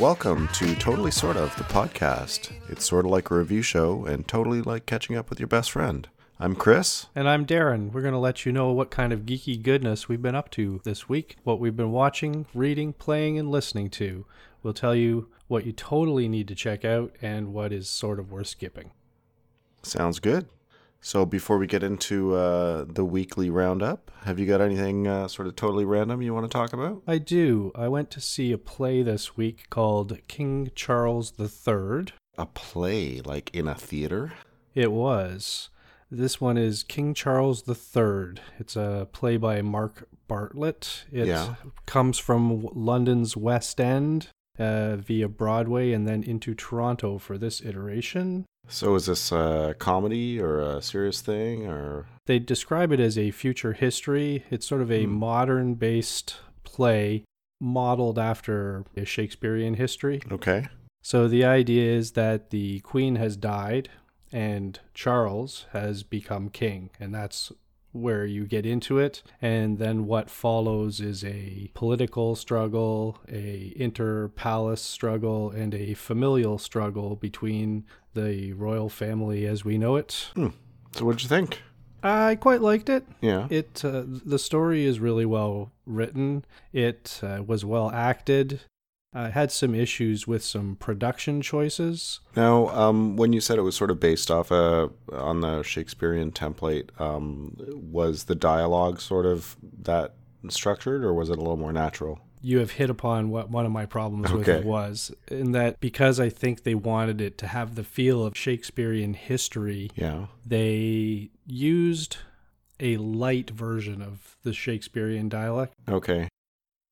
Welcome to Totally Sort of, the podcast. It's sort of like a review show and totally like catching up with your best friend. I'm Chris. And I'm Darren. We're going to let you know what kind of geeky goodness we've been up to this week, what we've been watching, reading, playing, and listening to. We'll tell you what you totally need to check out and what is sort of worth skipping. Sounds good. So before we get into uh, the weekly roundup, have you got anything uh, sort of totally random you want to talk about? I do. I went to see a play this week called King Charles III. A play, like in a theater? It was. This one is King Charles III. It's a play by Mark Bartlett. It Yeah. comes from London's West End uh, via Broadway and then into Toronto for this iteration. So is this a comedy or a serious thing or They describe it as a future history. It's sort of a Hmm. modern based play modeled after a Shakespearean history. okay? So the idea is that the queen has died and Charles has become king, and that's where you get into it. And then what follows is a political struggle, a inter-palace struggle, and a familial struggle between the royal family as we know it. So what'd you think? I quite liked it. Yeah. It uh, the story is really well written. It uh, was well acted. I had some issues with some production choices. Now, um, when you said it was sort of based off uh, on the Shakespearean template, um, was the dialogue sort of that structured, or was it a little more natural? You have hit upon what one of my problems with it was, in that because I think they wanted it to have the feel of Shakespearean history, Yeah. they used a light version of the Shakespearean dialect. Okay.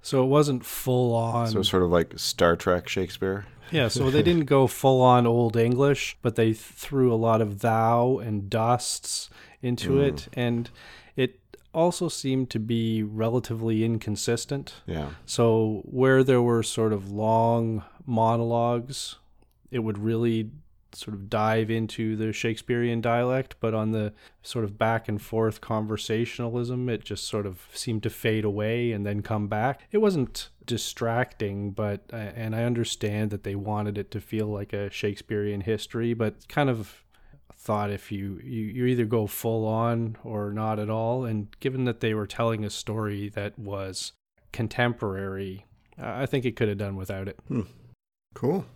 So it wasn't full on. So sort of like Star Trek Shakespeare. Yeah, so they didn't go full on Old English, but they threw a lot of thou and dusts into Mm. it, and it also seemed to be relatively inconsistent. Yeah. So where there were sort of long monologues, it would really sort of dive into the Shakespearean dialect, but on the sort of back and forth conversationalism, it just sort of seemed to fade away and then come back. It wasn't distracting, but uh, and I understand that they wanted it to feel like a Shakespearean history, but kind of thought if you, you you either go full on or not at all and given that they were telling a story that was contemporary i think it could have done without it hmm. Cool.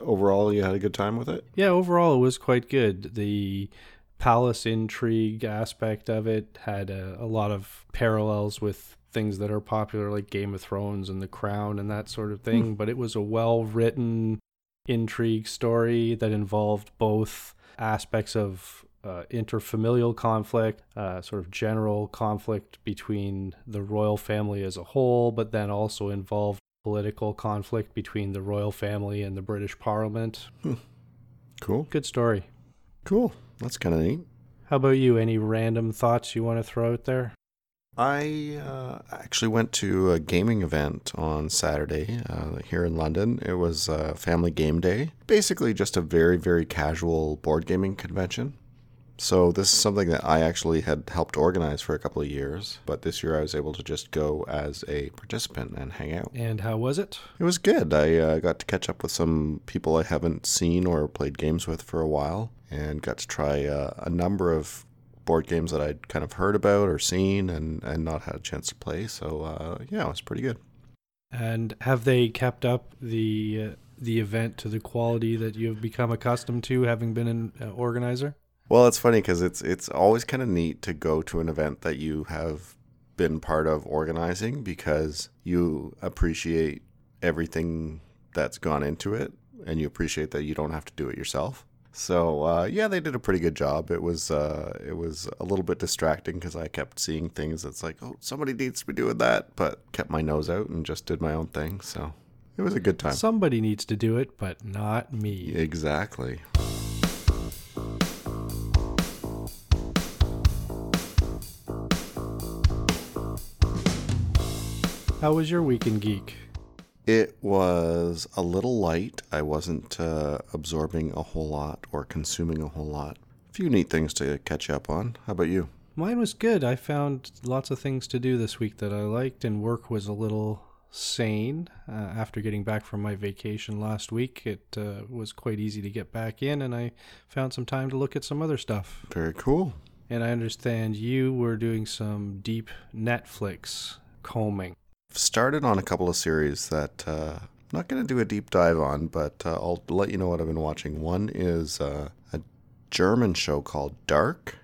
Overall, you had a good time with it. yeah overall it was quite good the palace intrigue aspect of it had a, a lot of parallels with things that are popular like game of thrones and the crown and that sort of thing but it was a well written intrigue story that involved both aspects of uh, interfamilial conflict, uh, sort of general conflict between the royal family as a whole, but then also involved political conflict between the royal family and the British Parliament. Cool. Good story. Cool. That's kind of neat. How about you? Any random thoughts you want to throw out there? I uh, actually went to a gaming event on Saturday uh, here in London. It was uh, Family Game Day. Basically, just a very, very casual board gaming convention. So, this is something that I actually had helped organize for a couple of years, but this year I was able to just go as a participant and hang out. And how was it? It was good. I uh, got to catch up with some people I haven't seen or played games with for a while, and got to try uh, a number of board games that I'd kind of heard about or seen and, and not had a chance to play. So uh, yeah, it was pretty good. And have they kept up the uh, the event to the quality that you have become accustomed to, having been an uh, organizer? Well, it's funny because it's it's always kind of neat to go to an event that you have been part of organizing because you appreciate everything that's gone into it, and you appreciate that you don't have to do it yourself. So uh, yeah, they did a pretty good job. It was uh, it was a little bit distracting because I kept seeing things that's like, oh, somebody needs to be doing that, but kept my nose out and just did my own thing. So it was a good time. Somebody needs to do it, but not me. Exactly. How was your week in geek? It was a little light. I wasn't uh, absorbing a whole lot or consuming a whole lot. A few neat things to catch up on. How about you? Mine was good. I found lots of things to do this week that I liked, and work was a little sane. Uh, after getting back from my vacation last week, it uh, was quite easy to get back in, and I found some time to look at some other stuff. Very cool. And I understand you were doing some deep Netflix combing. Started on a couple of series that uh, I'm not going to do a deep dive on, but uh, I'll let you know what I've been watching. One is uh, a German show called Dark.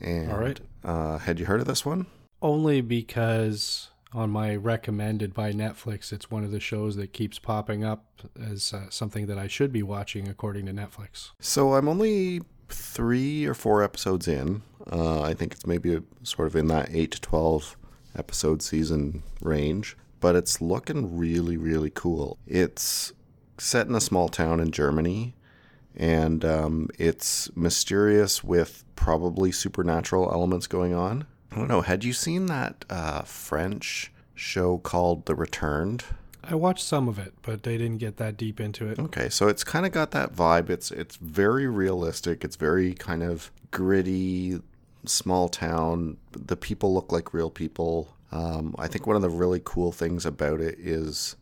And, All right. Uh, had you heard of this one? Only because on my recommended by Netflix, it's one of the shows that keeps popping up as uh, something that I should be watching according to Netflix. So I'm only three or four episodes in. Uh, I think it's maybe sort of in that eight to twelve episode season range, but it's looking really, really cool. It's set in a small town in Germany, and um, it's mysterious with probably supernatural elements going on. I don't know. Had you seen that uh, French show called The Returned? I watched some of it, but they didn't get that deep into it. Okay, so it's kind of got that vibe. It's it's very realistic. It's very kind of gritty, small town. The people look like real people. Um, I think one of the really cool things about it is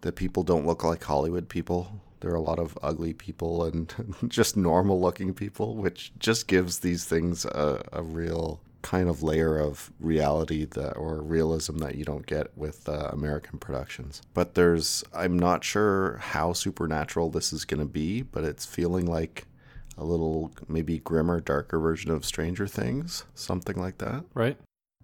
that people don't look like Hollywood people. There are a lot of ugly people and just normal looking people, which just gives these things a, a real kind of layer of reality that or realism that you don't get with uh, American productions. But there's I'm not sure how supernatural this is going to be, but it's feeling like a little maybe grimmer, darker version of Stranger Things, something like that. Right?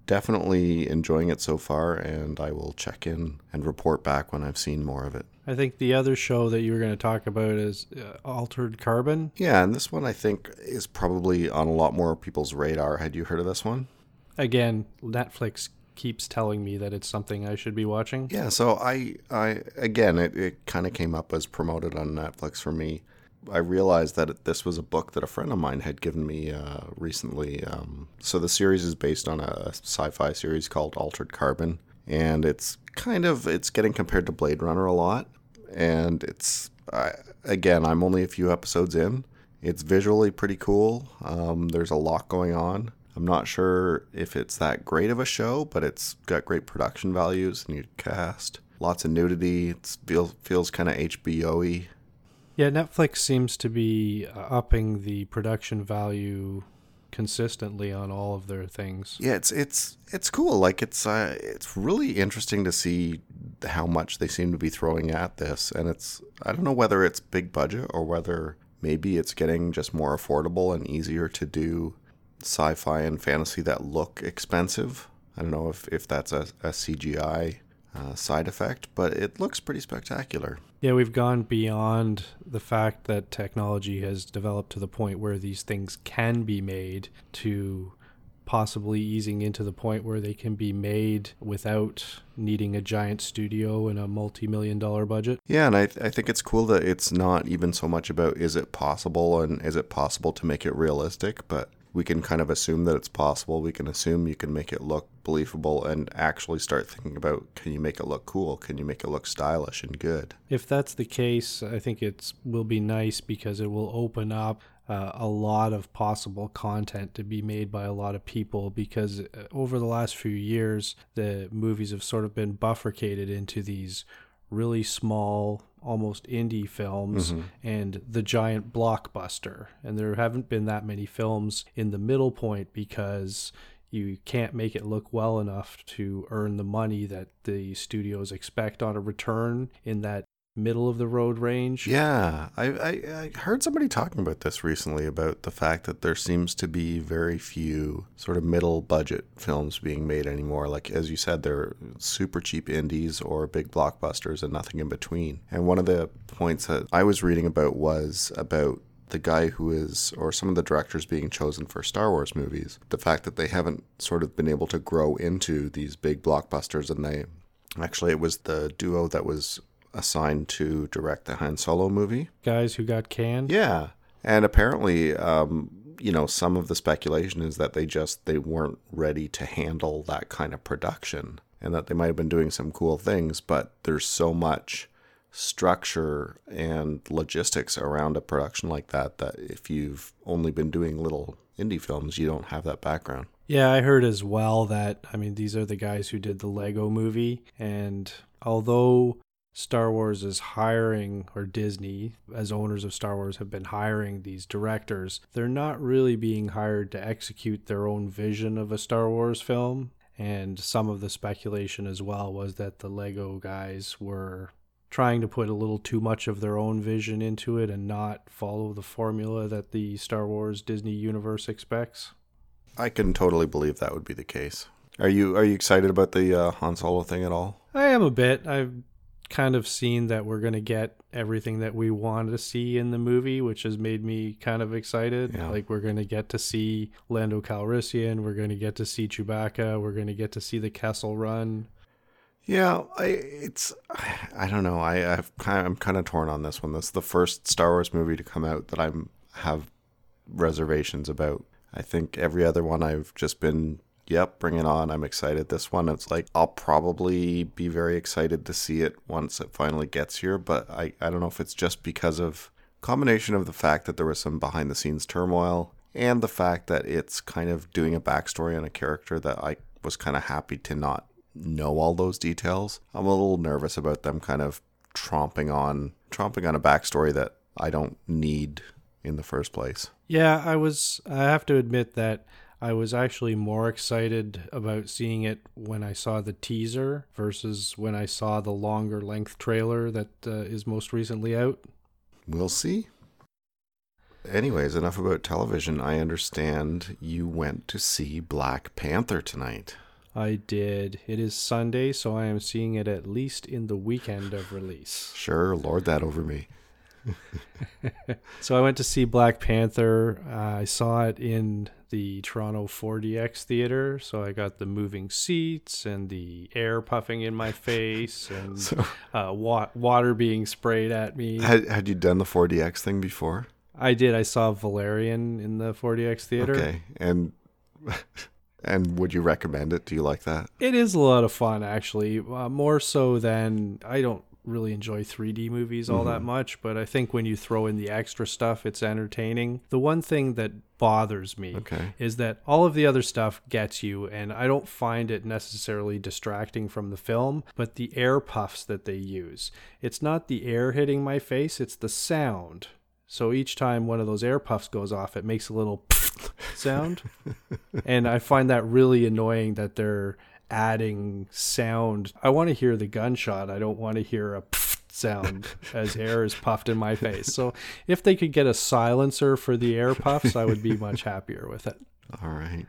Definitely enjoying it so far, and I will check in and report back when I've seen more of it. I think the other show that you were going to talk about is uh, Altered Carbon. Yeah, and this one I think is probably on a lot more people's radar. Had you heard of this one? Again, Netflix keeps telling me that it's something I should be watching. Yeah, so I, I again, it, it kind of came up as promoted on Netflix for me. I realized that this was a book that a friend of mine had given me uh, recently. Um, so the series is based on a sci-fi series called Altered Carbon, and it's kind of it's getting compared to Blade Runner a lot. And it's I, again, I'm only a few episodes in. It's visually pretty cool. Um, there's a lot going on. I'm not sure if it's that great of a show, but it's got great production values, and you cast, lots of nudity. It feels feels kind of HBO-y. Yeah, Netflix seems to be uh, upping the production value consistently on all of their things. Yeah, it's it's it's cool. Like it's uh, it's really interesting to see how much they seem to be throwing at this, and it's I don't know whether it's big budget or whether maybe it's getting just more affordable and easier to do sci-fi and fantasy that look expensive. I don't know if if that's a, a CGI uh, side effect, but it looks pretty spectacular. Yeah, we've gone beyond the fact that technology has developed to the point where these things can be made to possibly easing into the point where they can be made without needing a giant studio and a multi-million dollar budget. Yeah, and I, th- I think it's cool that it's not even so much about is it possible and is it possible to make it realistic, but we can kind of assume that it's possible. We can assume you can make it look believable and actually start thinking about can you make it look cool? Can you make it look stylish and good? If that's the case, I think it will be nice because it will open up uh, a lot of possible content to be made by a lot of people because uh, over the last few years the movies have sort of been bifurcated into these really small almost indie films mm-hmm. and the giant blockbuster. And there haven't been that many films in the middle point because you can't make it look well enough to earn the money that the studios expect on a return in that middle of the road range. Yeah, I, I, I heard somebody talking about this recently about the fact that there seems to be very few sort of middle budget films being made anymore. Like, as you said, they're super cheap indies or big blockbusters and nothing in between. And one of the points that I was reading about was about the guy who is, or some of the directors being chosen for Star Wars movies, the fact that they haven't sort of been able to grow into these big blockbusters. And they actually, it was the duo that was assigned to direct the Han Solo movie. Guys who got canned. Yeah, and apparently, um, you know, some of the speculation is that they just they weren't ready to handle that kind of production, and that they might have been doing some cool things, but there's so much structure and logistics around a production like that that if you've only been doing little indie films, you don't have that background. Yeah, I heard as well that I mean these are the guys who did the Lego movie and although Star Wars is hiring or Disney as owners of Star Wars have been hiring these directors, they're not really being hired to execute their own vision of a Star Wars film. And some of the speculation as well was that the Lego guys were trying to put a little too much of their own vision into it and not follow the formula that the Star Wars Disney universe expects. I can totally believe that would be the case. Are you are you excited about the uh, Han Solo thing at all? I am a bit. I've kind of seen that we're going to get everything that we want to see in the movie, which has made me kind of excited. Yeah. Like we're going to get to see Lando Calrissian, we're going to get to see Chewbacca, we're going to get to see the Kessel Run. Yeah, I it's I don't know. I I've kind I'm kind of torn on this one. This is the first Star Wars movie to come out that I'm have reservations about. I think every other one I've just been yep, bring it on. I'm excited. This one it's like I'll probably be very excited to see it once it finally gets here, but I I don't know if it's just because of combination of the fact that there was some behind the scenes turmoil and the fact that it's kind of doing a backstory on a character that I was kind of happy to not know all those details. I'm a little nervous about them kind of tromping on tromping on a backstory that I don't need in the first place. Yeah, I was I have to admit that I was actually more excited about seeing it when I saw the teaser versus when I saw the longer length trailer that uh, is most recently out. We'll see. Anyways, enough about television. I understand you went to see Black Panther tonight. I did. It is Sunday, so I am seeing it at least in the weekend of release. Sure, lord that over me. So I went to see Black Panther. Uh, I saw it in the Toronto 4DX theater, so I got the moving seats and the air puffing in my face and So, uh, wa- water being sprayed at me. had, had you done the 4DX thing before? I did. I saw Valerian in the 4DX theater. Okay. And and would you recommend it? Do you like that? It is a lot of fun, actually. Uh, more so than I don't really enjoy 3D movies all that mm-hmm. much, but I think when you throw in the extra stuff, it's entertaining. The one thing that bothers me Okay. is that all of the other stuff gets you, and I don't find it necessarily distracting from the film, but the air puffs that they use. It's not the air hitting my face, it's the sound. So each time one of those air puffs goes off, it makes a little sound. and I find that really annoying that they're adding sound. I want to hear the gunshot. I don't want to hear a sound as air is puffed in my face. So if they could get a silencer for the air puffs, I would be much happier with it. All right.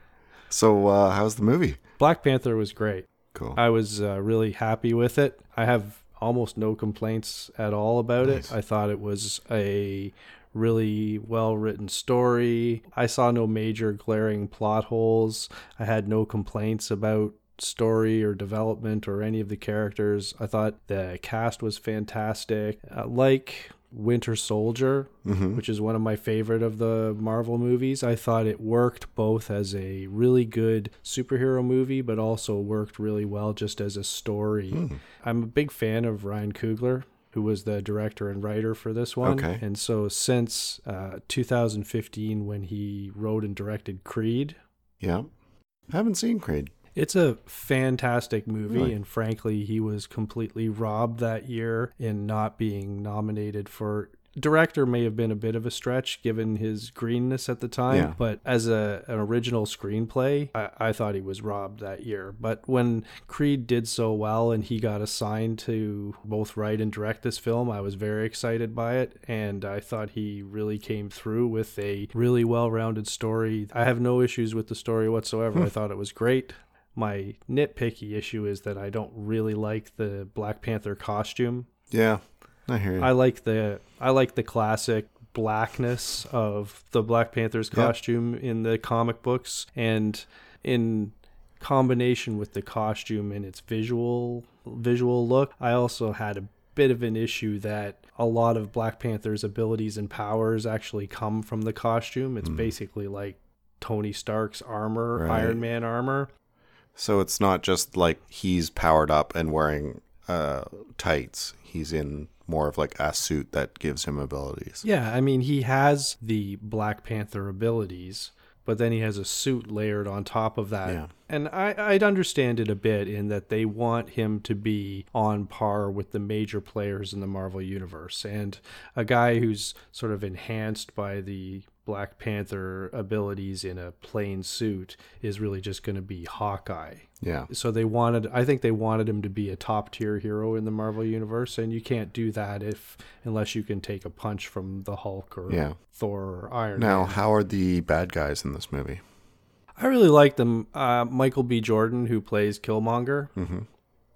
So, uh, how's the movie? Black Panther was great. Cool. I was uh, really happy with it. I have almost no complaints at all about Nice. it. I thought it was a really well written story. I saw no major glaring plot holes. I had no complaints about story or development or any of the characters. I thought the cast was fantastic. Uh, like Winter Soldier, which is one of my favorite of the Marvel movies. I thought it worked both as a really good superhero movie, but also worked really well just as a story. I'm a big fan of Ryan Coogler, who was the director and writer for this one. Okay. And so since uh, 2015, when he wrote and directed Creed, yeah. I haven't seen Creed. It's a fantastic movie, Really? and frankly, he was completely robbed that year in not being nominated for. Director may have been a bit of a stretch given his greenness at the time, Yeah. but as a an original screenplay, I, I thought he was robbed that year. But when Creed did so well and he got assigned to both write and direct this film, I was very excited by it, and I thought he really came through with a really well-rounded story. I have no issues with the story whatsoever. Hmm. I thought it was great. My nitpicky issue is that I don't really like the Black Panther costume. Yeah. I hear you. I like the I like the classic blackness of the Black Panther's costume in the comic books and in combination with the costume and its visual visual look. I also had a bit of an issue that a lot of Black Panther's abilities and powers actually come from the costume. It's hmm. basically like Tony Stark's armor. Right. Iron Man armor. So it's not just like he's powered up and wearing uh, tights. He's in more of like a suit that gives him abilities. Yeah, I mean, he has the Black Panther abilities, but then he has a suit layered on top of that. Yeah. And I, I'd understand it a bit in that they want him to be on par with the major players in the Marvel Universe. And a guy who's sort of enhanced by the Black Panther abilities in a plain suit is really just going to be Hawkeye. Yeah. So they wanted, I think they wanted him to be a top tier hero in the Marvel universe, and you can't do that if unless you can take a punch from the Hulk or Yeah. Thor or Iron Now, Man. how are the bad guys in this movie? I really like them. Uh, Michael B. Jordan, who plays Killmonger, Mm-hmm.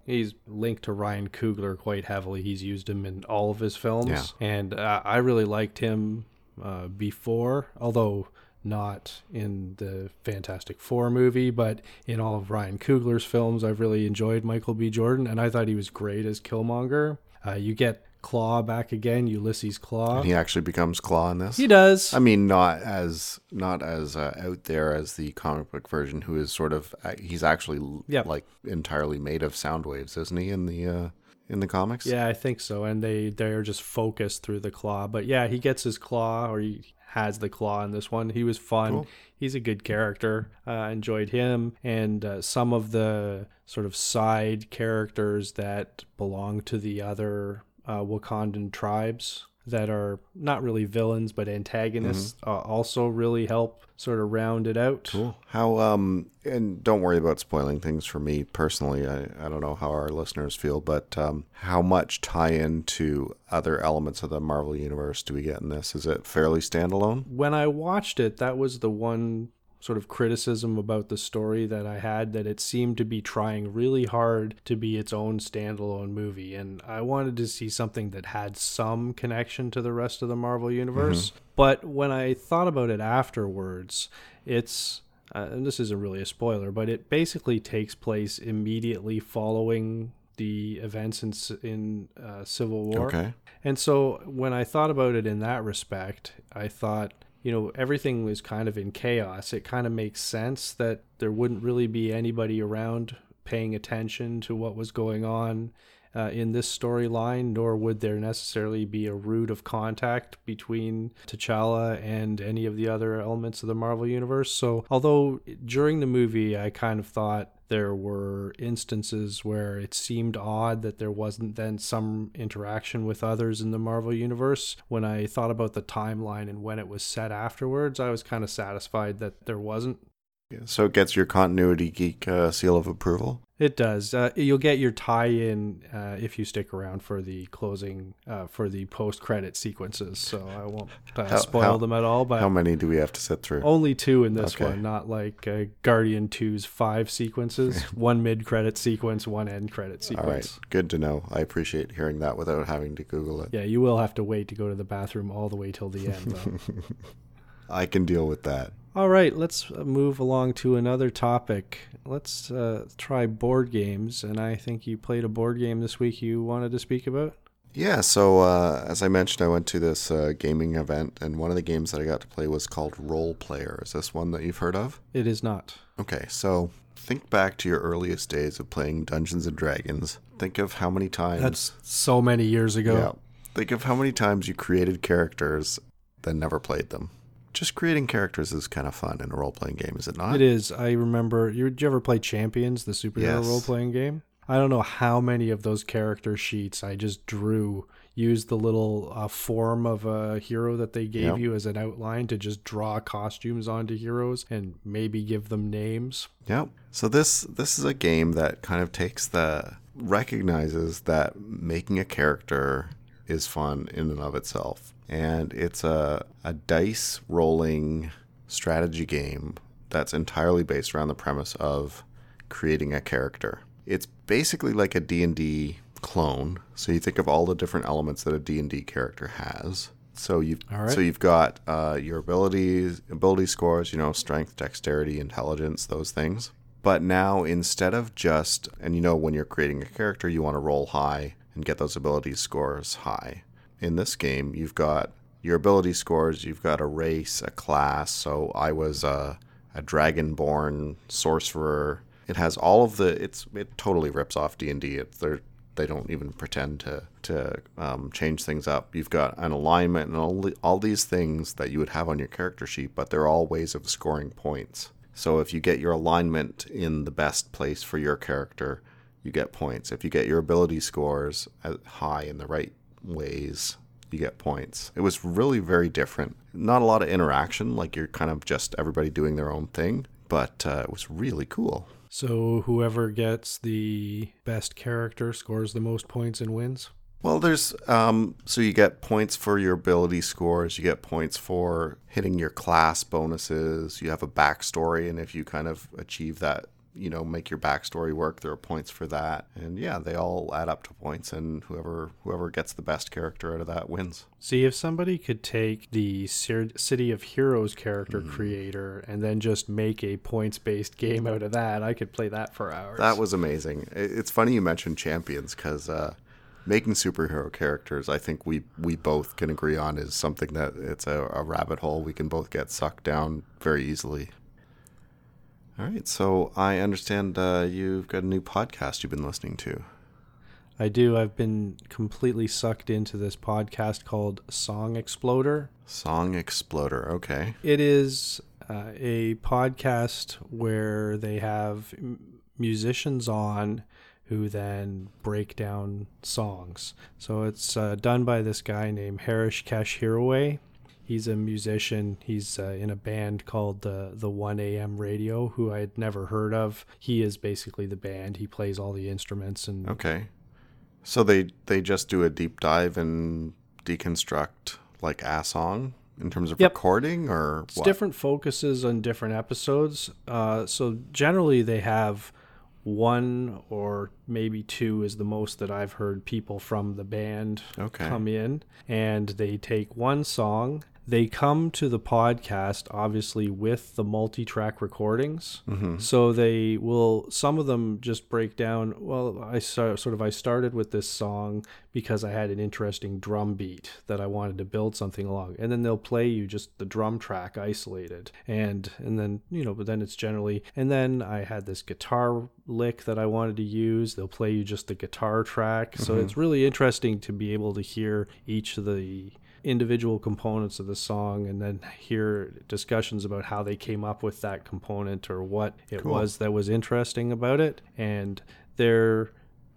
he's linked to Ryan Coogler quite heavily. He's used him in all of his films, Yeah. and uh, I really liked him uh, before, although not in the Fantastic Four movie, but in all of Ryan Coogler's films, I've really enjoyed Michael B. Jordan, and I thought he was great as Killmonger. Uh, you get Claw back again, Ulysses Claw. And he actually becomes Claw in this. he does. I mean, not as not as uh, out there as the comic book version, who is sort of uh, he's actually Yep. like entirely made of sound waves, isn't he? In the uh, in the comics, Yeah, I think so. And they they're just focused through the claw. But yeah, he gets his claw, or he has the claw in this one. He was fun. Cool. He's a good character. Uh, I enjoyed him and uh, some of the sort of side characters that belong to the other uh, Wakandan tribes that are not really villains but antagonists uh, also really help sort of round it out. Cool. How um and don't worry about spoiling things for me personally. I, I don't know how our listeners feel, but um how much tie in to other elements of the Marvel universe do we get in this? Is it fairly standalone? when I watched it, that was the one sort of criticism about the story that I had that it seemed to be trying really hard to be its own standalone movie. And I wanted to see something that had some connection to the rest of the Marvel Universe. But when I thought about it afterwards, it's. Uh, and this isn't really a spoiler, but it basically takes place immediately following the events in, in uh, Civil War. Okay. And so when I thought about it in that respect, I thought, you know, everything was kind of in chaos. It kind of makes sense that there wouldn't really be anybody around paying attention to what was going on uh, in this storyline, nor would there necessarily be a route of contact between T'Challa and any of the other elements of the Marvel Universe. So, although during the movie I kind of thought there were instances where it seemed odd that there wasn't then some interaction with others in the Marvel Universe, when I thought about the timeline and when it was set afterwards, I was kind of satisfied that there wasn't. So it gets your continuity geek uh, seal of approval. It does. Uh, you'll get your tie-in uh, if you stick around for the closing, uh, for the post-credit sequences. So I won't uh, How- spoil how- them at all. But How many do we have to sit through? only two in this Okay. one, not like uh, Guardian 2's five sequences. one mid-credit sequence, one end-credit sequence. All right, good to know. I appreciate hearing that without having to Google it. Yeah, you will have to wait to go to the bathroom all the way till the end, though. I can deal with that. All right, let's uh, move along to another topic. Let's uh, try board games, and I think you played a board game this week you wanted to speak about. Yeah, so uh, as I mentioned, I went to this uh, gaming event, and one of the games that I got to play was called Roll Player. Is this one that you've heard of? It is not. Okay, so think back to your earliest days of playing Dungeons and Dragons. Think of how many times. That's so many years ago. yeah. Think of how many times you created characters, then never played them. Just creating characters is kind of fun in a role playing game, is it not? It is. I remember. You, did you ever play Champions, the superhero Yes. role playing game? I don't know how many of those character sheets I just drew. Used the little uh, form of a hero that they gave Yep. you as an outline to just draw costumes onto heroes and maybe give them names. Yep. So this this is a game that kind of takes the recognizes that making a character is fun in and of itself. And it's a a dice rolling strategy game that's entirely based around the premise of creating a character. It's basically like a D&D clone. So you think of all the different elements that a D&D character has. So you've right. so you've got uh, your abilities, ability scores, you know, strength, dexterity, intelligence, those things. But now instead of just and you know when you're creating a character, you want to roll high and get those ability scores high. In this game, you've got your ability scores, you've got a race, a class. So I was a, a dragonborn sorcerer It has all of the. It's it totally rips off D and D. They don't even pretend to to um, change things up. You've got an alignment and all the- all these things that you would have on your character sheet, but they're all ways of scoring points. So if you get your alignment in the best place for your character, you get points. If you get your ability scores high in the right ways, you get points. It was really very different. Not a lot of interaction, like you're kind of just everybody doing their own thing, but uh, it was really cool. So whoever gets the best character scores the most points and wins. Well, there's um, so you get points for your ability scores. You get points for hitting your class bonuses. You have a backstory, and if you kind of achieve that, you know, make your backstory work, there are points for that. And yeah, they all add up to points, and whoever whoever gets the best character out of that wins. See, if somebody could take the City of Heroes character creator and then just make a points based game out of that, I could play that for hours. That was amazing. It's funny you mentioned champions because uh, making superhero characters, I think we we both can agree on is something that it's a, a rabbit hole we can both get sucked down very easily. All right, so I understand uh, you've got a new podcast you've been listening to. I do. I've been completely sucked into this podcast called Song Exploder. Song Exploder. Okay. It is uh, a podcast where they have musicians on who then break down songs. So it's uh, done by this guy named Hrishikesh Hirway. He's a musician. He's uh, in a band called uh, the 1 a.m. Radio, who I had never heard of. He is basically the band. He plays all the instruments and Okay. So they they just do a deep dive and deconstruct like a song in terms of Yep. recording or It's what? different focuses on different episodes. Uh, so generally, they have one or maybe two is the most that I've heard people from the band Okay. come in, and they take one song. They come to the podcast obviously with the multi-track recordings, mm-hmm. so they will. Some of them just break down. Well, I sort of I started with this song because I had an interesting drum beat that I wanted to build something along, and then they'll play you just the drum track isolated, and and then you know, but then it's generally, and then I had this guitar lick that I wanted to use. They'll play you just the guitar track, so mm-hmm. it's really interesting to be able to hear each of the individual components of the song and then hear discussions about how they came up with that component or what it Cool. was that was interesting about it and they're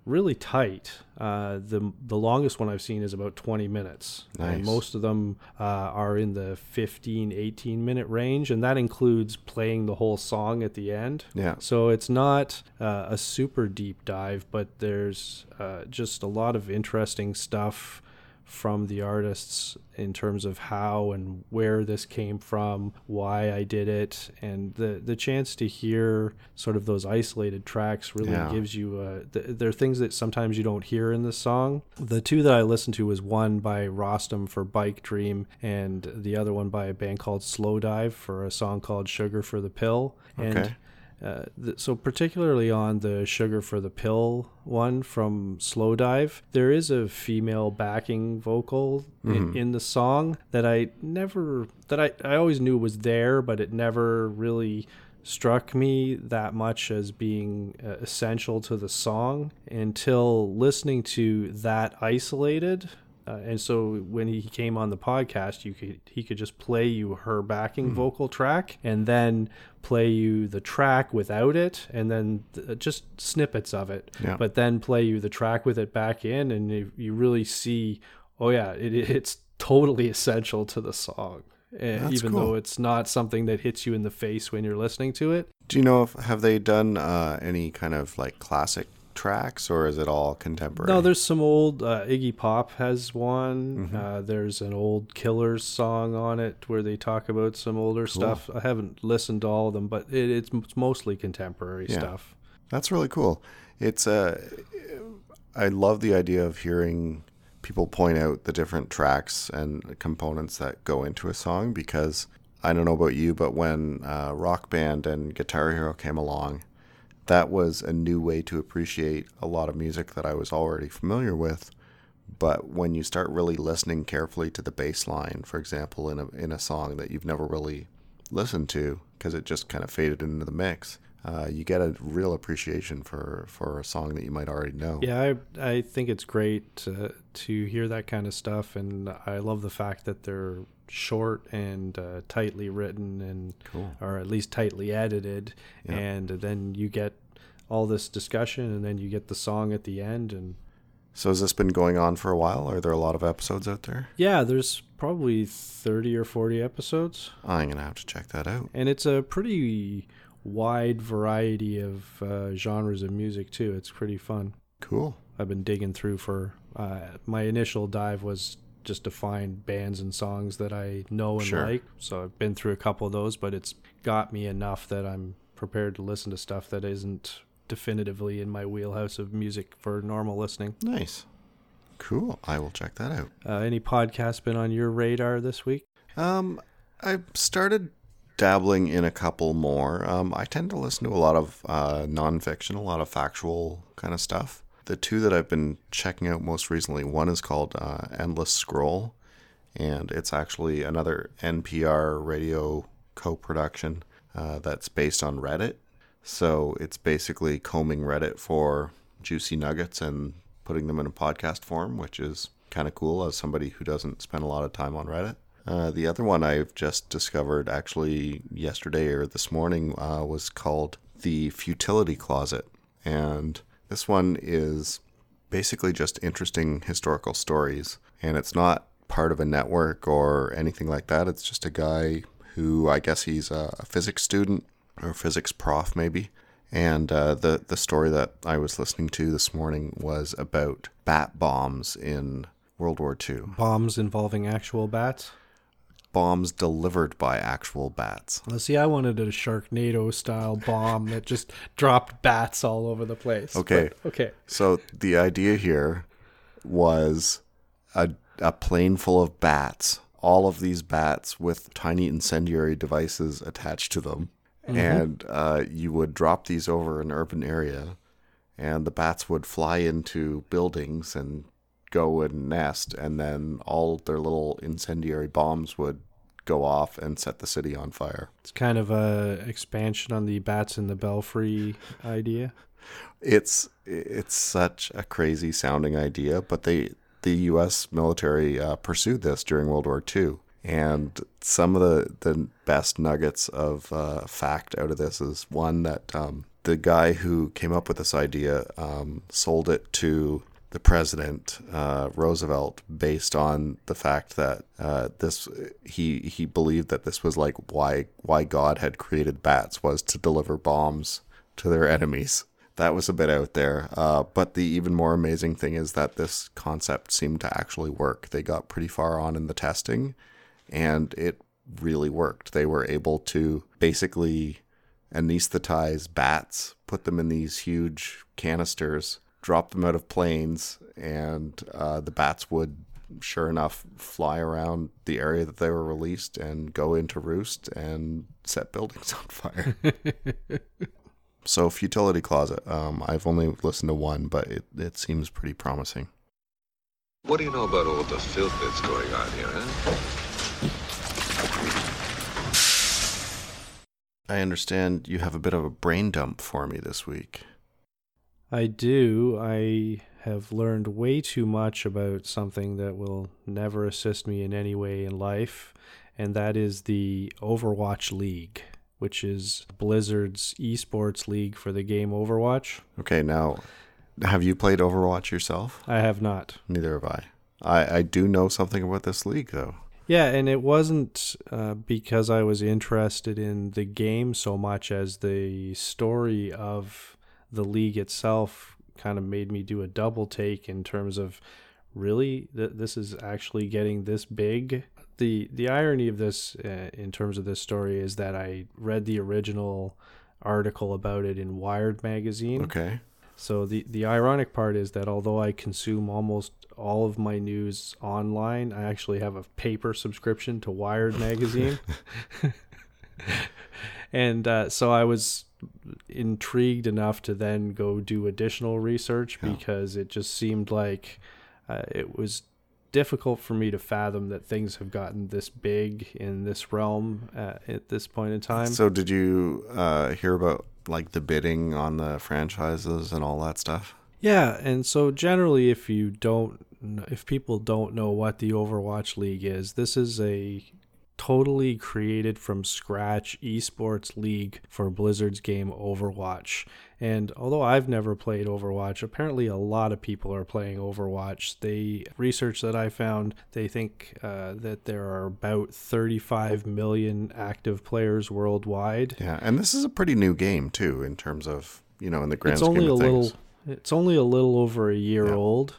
really tight uh, the the longest one i've seen is about 20 minutes and Nice. most of them uh, are in the 15 18 minute range and that includes playing the whole song at the end Yeah. so it's not uh, a super deep dive, but there's uh, just a lot of interesting stuff from the artists in terms of how and where this came from, why I did it, and the the chance to hear sort of those isolated tracks really Yeah. gives you. Uh, th- there are things that sometimes you don't hear in the song. The two that I listened to was one by Rostam for Bike Dream, and the other one by a band called Slowdive for a song called Sugar for the Pill. And Okay. Uh, th- so particularly on the sugar for the pill one from Slowdive there is a female backing vocal in, in the song that i never that I, I always knew was there but it never really struck me that much as being uh, essential to the song until listening to that isolated uh, and so when he came on the podcast, you could he could just play you her backing Hmm. vocal track and then play you the track without it, and then th- just snippets of it. Yeah. But then play you the track with it back in, and you, you really see, oh yeah, it, it's totally essential to the song. eh, even cool. though it's not something that hits you in the face when you're listening to it. Do you know if have they done uh, any kind of like classic tracks or is it all contemporary? No, there's some old uh, Iggy Pop has one. Mm-hmm. Uh, there's an old Killers song on it where they talk about some older stuff. I haven't listened to all of them, but it, it's, it's mostly contemporary Yeah. stuff. That's really cool. It's uh, I love the idea of hearing people point out the different tracks and components that go into a song because I don't know about you, but when uh, Rock Band and Guitar Hero came along, that was a new way to appreciate a lot of music that I was already familiar with. But when you start really listening carefully to the bass line, for example, in a in a song that you've never really listened to because it just kind of faded into the mix, uh, you get a real appreciation for for a song that you might already know. Yeah, I I think it's great to to hear that kind of stuff, and I love the fact that they're short and uh, tightly written, and Cool. or at least tightly edited, Yeah. and then you get all this discussion, and then you get the song at the end, and So has this been going on for a while? Are there a lot of episodes out there? yeah, there's probably thirty or forty episodes, I'm gonna have to check that out. and it's a pretty wide variety of uh, genres of music too. It's pretty fun. Cool. I've been digging through for uh, my initial dive was just to find bands and songs that I know and Sure. like. So I've been through a couple of those, but it's got me enough that I'm prepared to listen to stuff that isn't definitively in my wheelhouse of music for normal listening. Nice. Cool. I will check that out. Uh, any podcasts been on your radar this week? Um, I started dabbling in a couple more. Um, I tend to listen to a lot of uh, nonfiction, a lot of factual kind of stuff. The two that I've been checking out most recently, one is called uh, Endless Scroll, and it's actually another NPR radio co-production uh, that's based on Reddit. So it's basically combing Reddit for juicy nuggets and putting them in a podcast form, which is kind of cool as somebody who doesn't spend a lot of time on Reddit. Uh, the other one I've just discovered actually yesterday or this morning uh, was called The Futility Closet. And this one is basically just interesting historical stories. And it's not part of a network or anything like that. It's just a guy who I guess he's a, physics student or physics prof, maybe. And uh, the the story that I was listening to this morning was about bat bombs in World War II. Bombs involving actual bats? Bombs delivered by actual bats. Well, see, I wanted a Sharknado style bomb that just dropped bats all over the place. Okay. But- okay. So the idea here was a a plane full of bats. All of these bats with tiny incendiary devices attached to them, and uh, you would drop these over an urban area, and the bats would fly into buildings and go and nest, and then all their little incendiary bombs would go off and set the city on fire. It's kind of a expansion on the bats in the belfry idea. it's it's such a crazy sounding idea, but they the U.S. military uh, pursued this during World War II, and some of the the best nuggets of uh, fact out of this is one that um, the guy who came up with this idea um, sold it to the president uh, Roosevelt based on the fact that uh, this he he believed that this was like why why God had created bats was to deliver bombs to their enemies. That was a bit out there, uh, but the even more amazing thing is that this concept seemed to actually work. They got pretty far on in the testing, and it really worked. They were able to basically anesthetize bats, put them in these huge canisters, drop them out of planes, and uh, the bats would, sure enough, fly around the area that they were released and go into roost and set buildings on fire. so, Futility Closet, um, I've only listened to one, but it, it seems pretty promising. What do you know about all the filth that's going on here, huh? I understand you have a bit of a brain dump for me this week. I do. I have learned way too much about something that will never assist me in any way in life, and that is the Overwatch League, which is Blizzard's esports league for the game Overwatch. Okay, now, have you played Overwatch yourself? I have not. Neither have I. I, I do know something about this league, though. Yeah, and it wasn't uh, because I was interested in the game so much as the story of the league itself kind of made me do a double take in terms of really th- this is actually getting this big. The the irony of this uh, in terms of this story is that I read the original article about it in Wired magazine. Okay. So the the ironic part is that although I consume almost all of my news online, I actually have a paper subscription to Wired magazine. and uh, so I was intrigued enough to then go do additional research Yeah. because it just seemed like uh, it was difficult for me to fathom that things have gotten this big in this realm uh, at this point in time. So, did you uh, hear about like the bidding on the franchises and all that stuff? Yeah, and so generally, if you don't, if people don't know what the Overwatch League is, this is a totally created from scratch esports league for Blizzard's game Overwatch. And although I've never played Overwatch, apparently a lot of people are playing Overwatch. They research that I found, they think uh, that there are about 35 million active players worldwide. Yeah, and this is a pretty new game too, in terms of you know in the grand it's only scheme a of little it's only a little over a year Yeah. old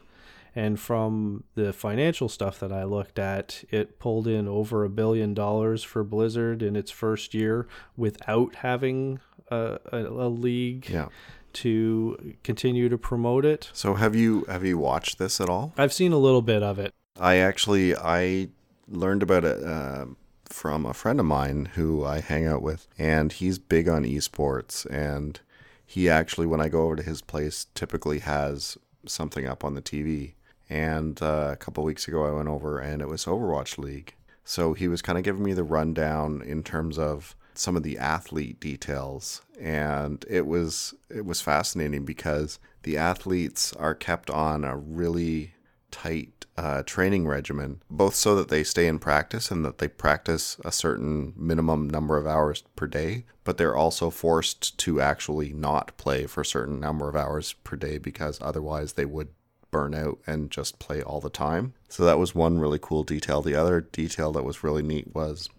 and from the financial stuff that I looked at it pulled in over a billion dollars for Blizzard in its first year without having a, a, a league Yeah. to continue to promote it So have you have you watched this at all? I've seen a little bit of it I actually I learned about it uh, from a friend of mine who I hang out with, and he's big on esports. And he actually, when I go over to his place, typically has something up on the TV. And uh, a couple weeks ago, I went over, and it was Overwatch League. So he was kind of giving me the rundown in terms of some of the athlete details, and it was it was fascinating because the athletes are kept on a really tight uh, training regimen, both so that they stay in practice and that they practice a certain minimum number of hours per day, but they're also forced to actually not play for a certain number of hours per day because otherwise they would burn out and just play all the time. So that was one really cool detail. The other detail that was really neat was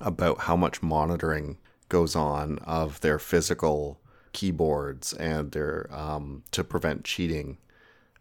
about how much monitoring goes on of their physical keyboards and their um, to prevent cheating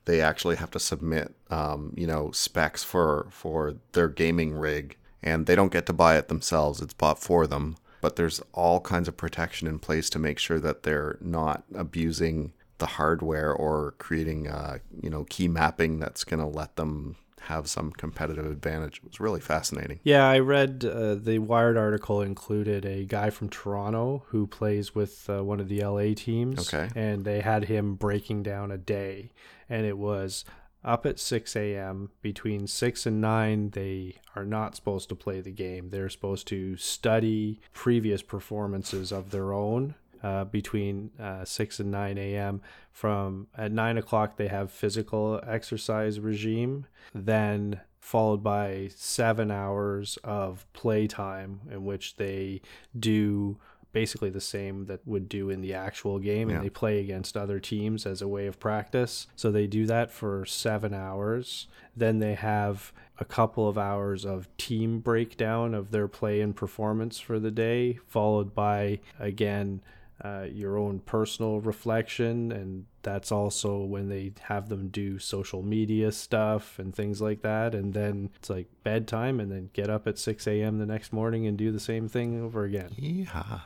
they actually have to submit um, you know specs for for their gaming rig and they don't get to buy it themselves it's bought for them but there's all kinds of protection in place to make sure that they're not abusing the hardware or creating uh, you know key mapping that's going to let them have some competitive advantage it was really fascinating Yeah, I read uh, the Wired article included a guy from Toronto who plays with uh, one of the LA teams. Okay. And they had him breaking down a day. And it was up at 6 a.m. Between 6 and 9, they are not supposed to play the game. They're supposed to study previous performances of their own. Uh, between uh, 6 and 9 a.m. From at 9 o'clock, they have physical exercise regime. Then followed by seven hours of playtime in which they do basically the same that would do in the actual game Yeah. and they play against other teams as a way of practice so they do that for seven hours then they have a couple of hours of team breakdown of their play and performance for the day followed by again uh, your own personal reflection and that's also when they have them do social media stuff and things like that and then it's like bedtime and then get up at 6 a.m the next morning and do the same thing over again yeah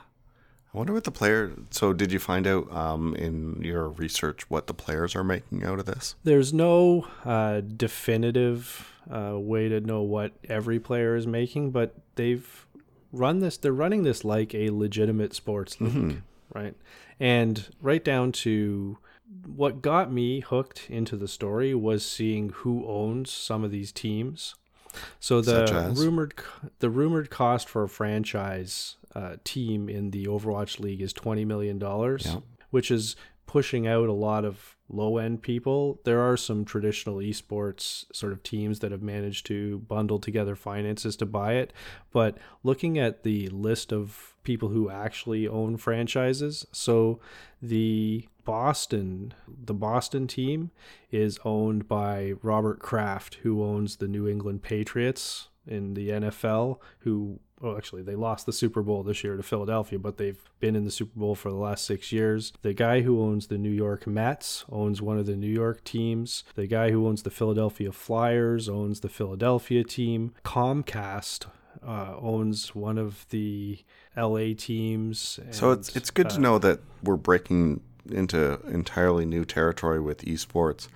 I wonder what the player. So, did you find out um, in your research what the players are making out of this? there's no uh, definitive uh, way to know what every player is making but they've run this they're running this like a legitimate sports league right? And right down to what got me hooked into the story was seeing who owns some of these teams. So the rumored the rumored cost for a franchise uh, team in the Overwatch League is twenty million dollars, Yeah. which is pushing out a lot of low end people. There are some traditional esports sort of teams that have managed to bundle together finances to buy it, but looking at the list of people who actually own franchises, so the Boston, the Boston team is owned by Robert Kraft, who owns the New England Patriots in the NFL, who well, actually, they lost the Super Bowl this year to Philadelphia, but they've been in the Super Bowl for the last six years. The guy who owns the New York Mets owns one of the New York teams. The guy who owns the Philadelphia Flyers owns the Philadelphia team. Comcast uh, owns one of the LA teams. So it's it's good uh, to know that we're breaking into entirely new territory with esports,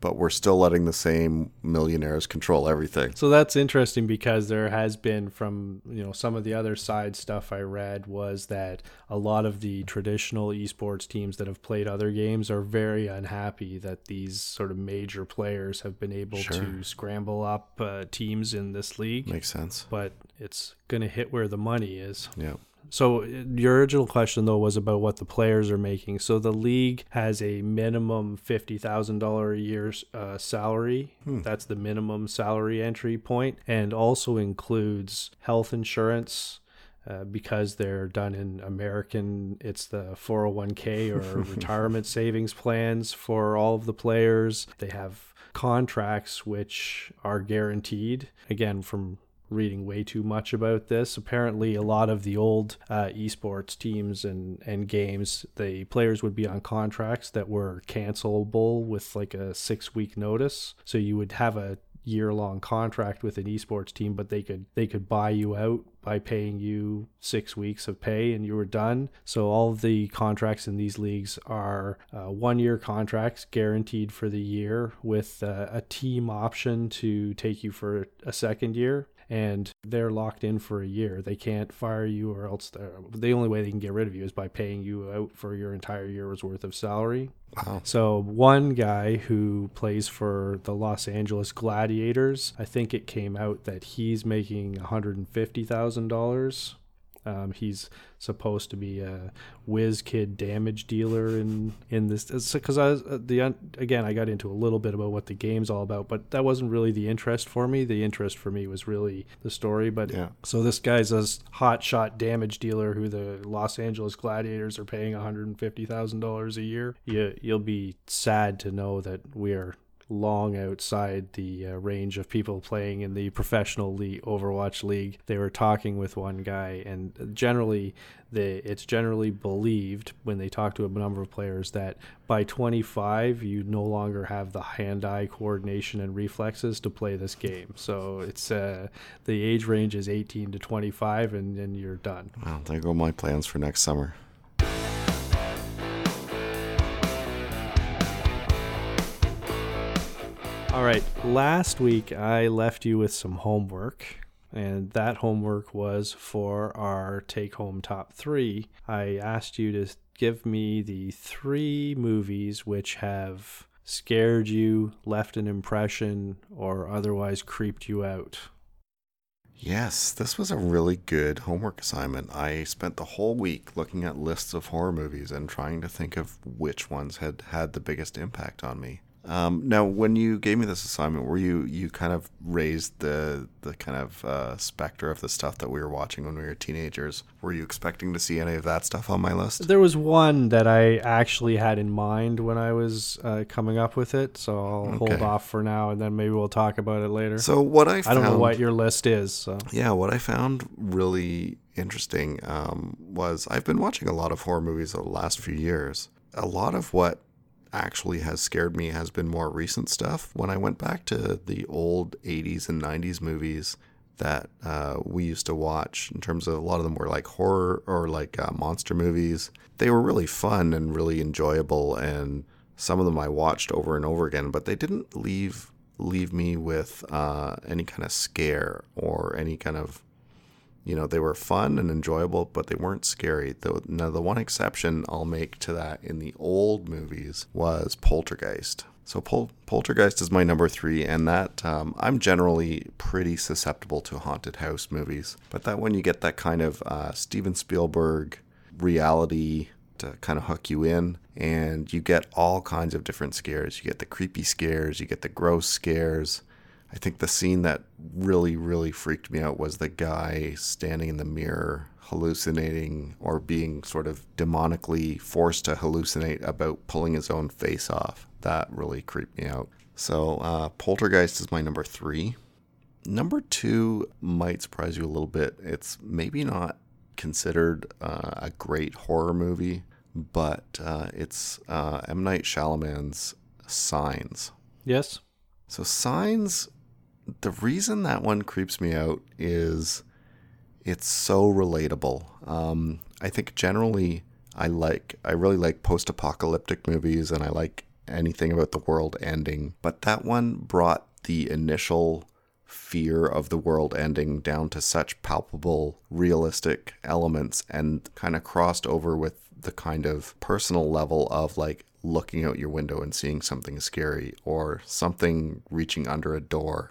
but we're still letting the same millionaires control everything. So that's interesting because there has been from you know some of the other side stuff I read was that a lot of the traditional esports teams that have played other games are very unhappy that these sort of major players have been able Sure. to scramble up uh, teams in this league. Makes sense. But it's going to hit where the money is. Yeah. So your original question though was about what the players are making. So the league has a minimum fifty thousand dollar a year uh, salary. That's the minimum salary entry point, and also includes health insurance. Uh, because they're done in American, it's the 401k or retirement savings plans for all of the players. They have contracts which are guaranteed. Again, from reading way too much about this. Apparently, a lot of the old uh, esports teams and, and games, the players would be on contracts that were cancelable with like a six week notice. So you would have a year long contract with an esports team, but they could they could buy you out by paying you six weeks of pay and you were done. So all the contracts in these leagues are uh, one year contracts guaranteed for the year with uh, a team option to take you for a second year and they're locked in for a year. They can't fire you, or else the only way they can get rid of you is by paying you out for your entire year's worth of salary. Wow. So one guy who plays for the Los Angeles Gladiators, I think it came out that he's making one hundred and fifty thousand dollars. Um, he's supposed to be a whiz kid damage dealer in in this because I was uh, the again I got into a little bit about what the game's all about, but that wasn't really the interest for me. The interest for me was really the story. But Yeah. so this guy's a hot shot damage dealer who the Los Angeles Gladiators are paying one hundred and fifty thousand dollars a year. You you'll be sad to know that we are long outside the uh, range of people playing in the professional league Overwatch league. They were talking with one guy, and generally, the it's generally believed when they talk to a number of players that by 25 you no longer have the hand-eye coordination and reflexes to play this game. So it's uh, the age range is 18 to 25, and then you're done. Well, there go my plans for next summer. All right. Last week, I left you with some homework, and that homework was for our take home top three. I asked you to give me the three movies which have scared you, left an impression, or otherwise creeped you out. Yes, this was a really good homework assignment. I spent the whole week looking at lists of horror movies and trying to think of which ones had had the biggest impact on me. Um, now, when you gave me this assignment, were you you kind of raised the the kind of uh, specter of the stuff that we were watching when we were teenagers? Were you expecting to see any of that stuff on my list? There was one that I actually had in mind when I was uh, coming up with it, so I'll hold off for now, and then maybe we'll talk about it later. So what I I don't know what your list is, so Yeah, what I found really interesting um, was I've been watching a lot of horror movies over the last few years. A lot of what actually has scared me has been more recent stuff. When I went back to the old 80s and 90s movies that uh, we used to watch, in terms of a lot of them were like horror or like uh, monster movies, they were really fun and really enjoyable. And some of them I watched over and over again, but they didn't leave leave me with uh, any kind of scare or any kind of you know they were fun and enjoyable but they weren't scary. The, now the one exception i'll make to that in the old movies was poltergeist. So Pol- poltergeist is my number three and that um, i'm generally pretty susceptible to haunted house movies. But that one, you get that kind of uh, steven spielberg reality to kind of hook you in and you get all kinds of different scares. You get the creepy scares you get the gross scares I think the scene that really, really freaked me out was the guy standing in the mirror hallucinating or being sort of demonically forced to hallucinate about pulling his own face off. That really creeped me out. So, uh, Poltergeist is my number three. Number two might surprise you a little bit. It's maybe not considered uh, a great horror movie, but uh, it's uh, M. Night Shyamalan's Signs. yes. So signs, the reason that one creeps me out is it's so relatable. Um, I think generally I like, I really like post-apocalyptic movies, and I like anything about the world ending. But that one brought the initial fear of the world ending down to such palpable, realistic elements, and kind of crossed over with the kind of personal level of like looking out your window and seeing something scary or something reaching under a door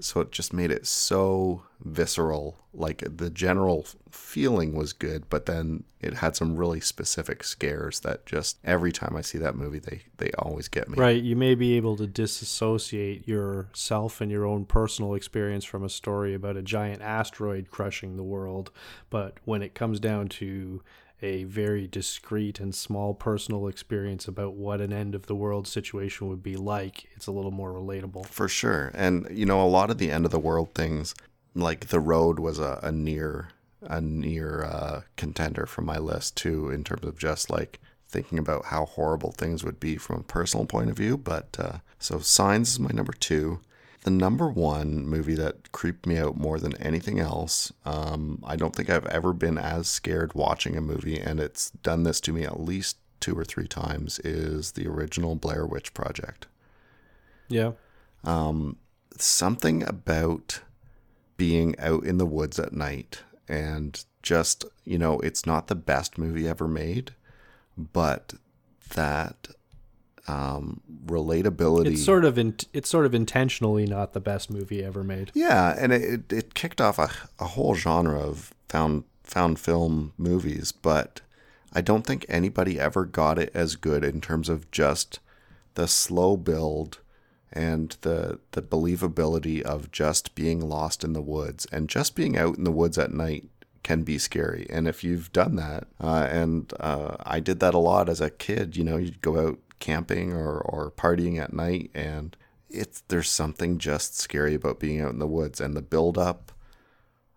So it just made it so visceral. Like the general feeling was good, but then it had some really specific scares that just every time I see that movie, they they always get me. Right, you may be able to disassociate yourself and your own personal experience from a story about a giant asteroid crushing the world, but when it comes down to a very discreet and small personal experience about what an end of the world situation would be like, it's a little more relatable. For sure. And you know, a lot of the end of the world things, like the road was a, a near a near uh, contender for my list too, in terms of just like thinking about how horrible things would be from a personal point of view. But uh, so Signs is my number two. The number one movie that creeped me out more than anything else, um, I don't think I've ever been as scared watching a movie, and it's done this to me at least two or three times, is the original Blair Witch Project Yeah. something about being out in the woods at night and just you know it's not the best movie ever made but that um relatability. It's sort of in, it's sort of intentionally not the best movie ever made. yeah and it, it, kicked off a, a whole genre of found found film movies but i don't think anybody ever got it as good in terms of just the slow build and the the believability of just being lost in the woods. And just being out in the woods at night can be scary. And if you've done that uh, and uh, i did that a lot as a kid you know you'd go out camping or, or partying at night and it's there's something just scary about being out in the woods and the build up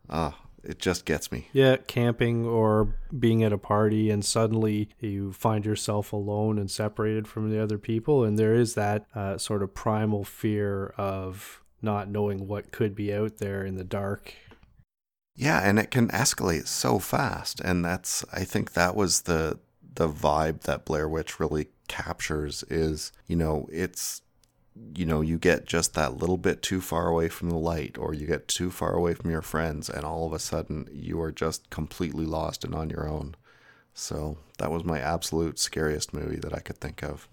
ah it just gets me Yeah, camping or being at a party and suddenly you find yourself alone and separated from the other people. And there is that uh, sort of primal fear of not knowing what could be out there in the dark. Yeah, and it can escalate so fast, and that's I think that was the the vibe that Blair Witch really captures is, you know, it's you know, you get just that little bit too far away from the light or you get too far away from your friends and all of a sudden you are just completely lost and on your own. So, that was my absolute scariest movie that I could think of.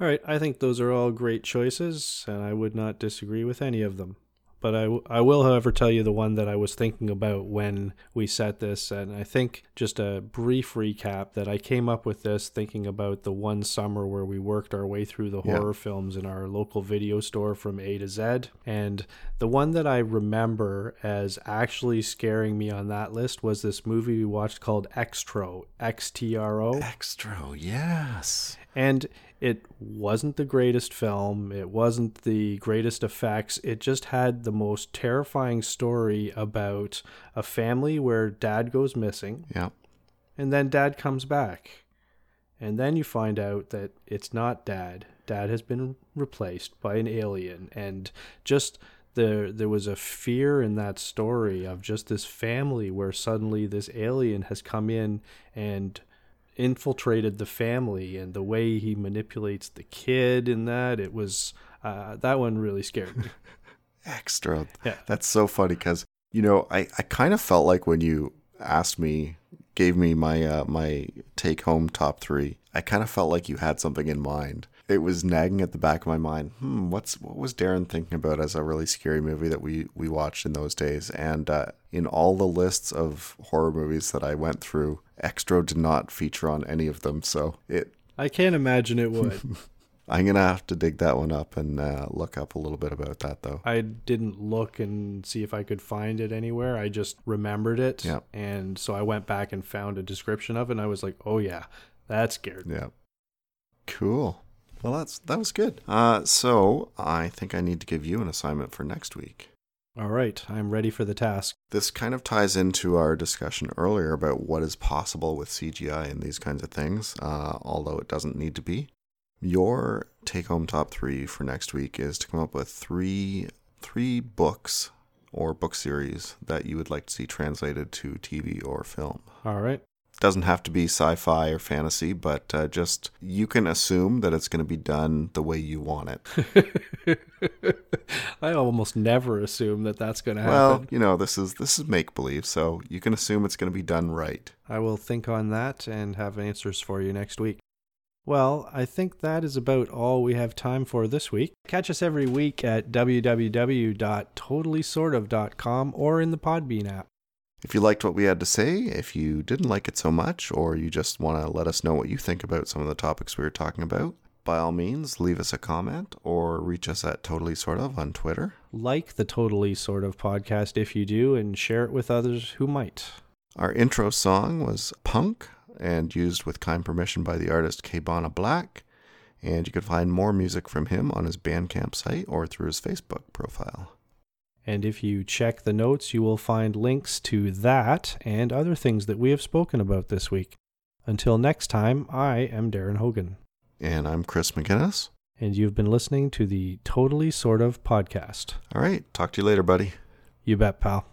All right, I think those are all great choices, and I would not disagree with any of them. But I, I will, however, tell you the one that I was thinking about when we set this. And I think just a brief recap that I came up with this thinking about the one summer where we worked our way through the Yeah. horror films in our local video store from A to Z. And the one that I remember as actually scaring me on that list was this movie we watched called Xtro, X T R O. Xtro, yes. And it wasn't the greatest film. It wasn't the greatest effects. It just had the most terrifying story about a family where dad goes missing Yeah. and then dad comes back. And then you find out that it's not dad. Dad has been replaced by an alien and just there there was a fear in that story of just this family where suddenly this alien has come in and infiltrated the family and the way he manipulates the kid in that it was uh, that one really scared me Xtro. Yeah. That's so funny because you know I, I kind of felt like when you asked me, gave me my uh, my take home top three, I kind of felt like you had something in mind. It was nagging at the back of my mind. Hmm, what's what was Darren thinking about as a really scary movie that we we watched in those days? And uh, in all the lists of horror movies that I went through, Xtro did not feature on any of them. So it i can't imagine it would I'm gonna have to dig that one up and uh, look up a little bit about that though. I didn't look and see if I could find it anywhere. I just remembered it. Yep. And so I went back and found a description of it and I was like, oh yeah, that scared me. Yeah. Cool. Well, that's that was good. Uh, so I think I need to give you an assignment for next week. All right, I'm ready for the task. This kind of ties into our discussion earlier about what is possible with CGI and these kinds of things, uh, although it doesn't need to be. Your take-home top three for next week is to come up with three three books or book series that you would like to see translated to TV or film. All right. Doesn't have to be sci-fi or fantasy, but uh, just you can assume that it's going to be done the way you want it. I almost never assume that that's going to happen. Well, you know, this is this is make believe, so you can assume it's going to be done right. I will think on that and have answers for you next week. Well, I think that is about all we have time for this week. Catch us every week at www.totallysortof.com or in the Podbean app. If you liked what we had to say, if you didn't like it so much, or you just want to let us know what you think about some of the topics we were talking about, by all means, leave us a comment or reach us at Totally Sort of on Twitter. Like the Totally Sort of podcast if you do, and share it with others who might. Our intro song was Punk and used with kind permission by the artist Kbana Black. And you can find more music from him on his Bandcamp site or through his Facebook profile. And if you check the notes, you will find links to that and other things that we have spoken about this week. Until next time, I am Darren Hogan, And I'm Chris McGinnis. and you've been listening to the Totally Sort of podcast. All right, talk to you later, buddy. You bet, pal.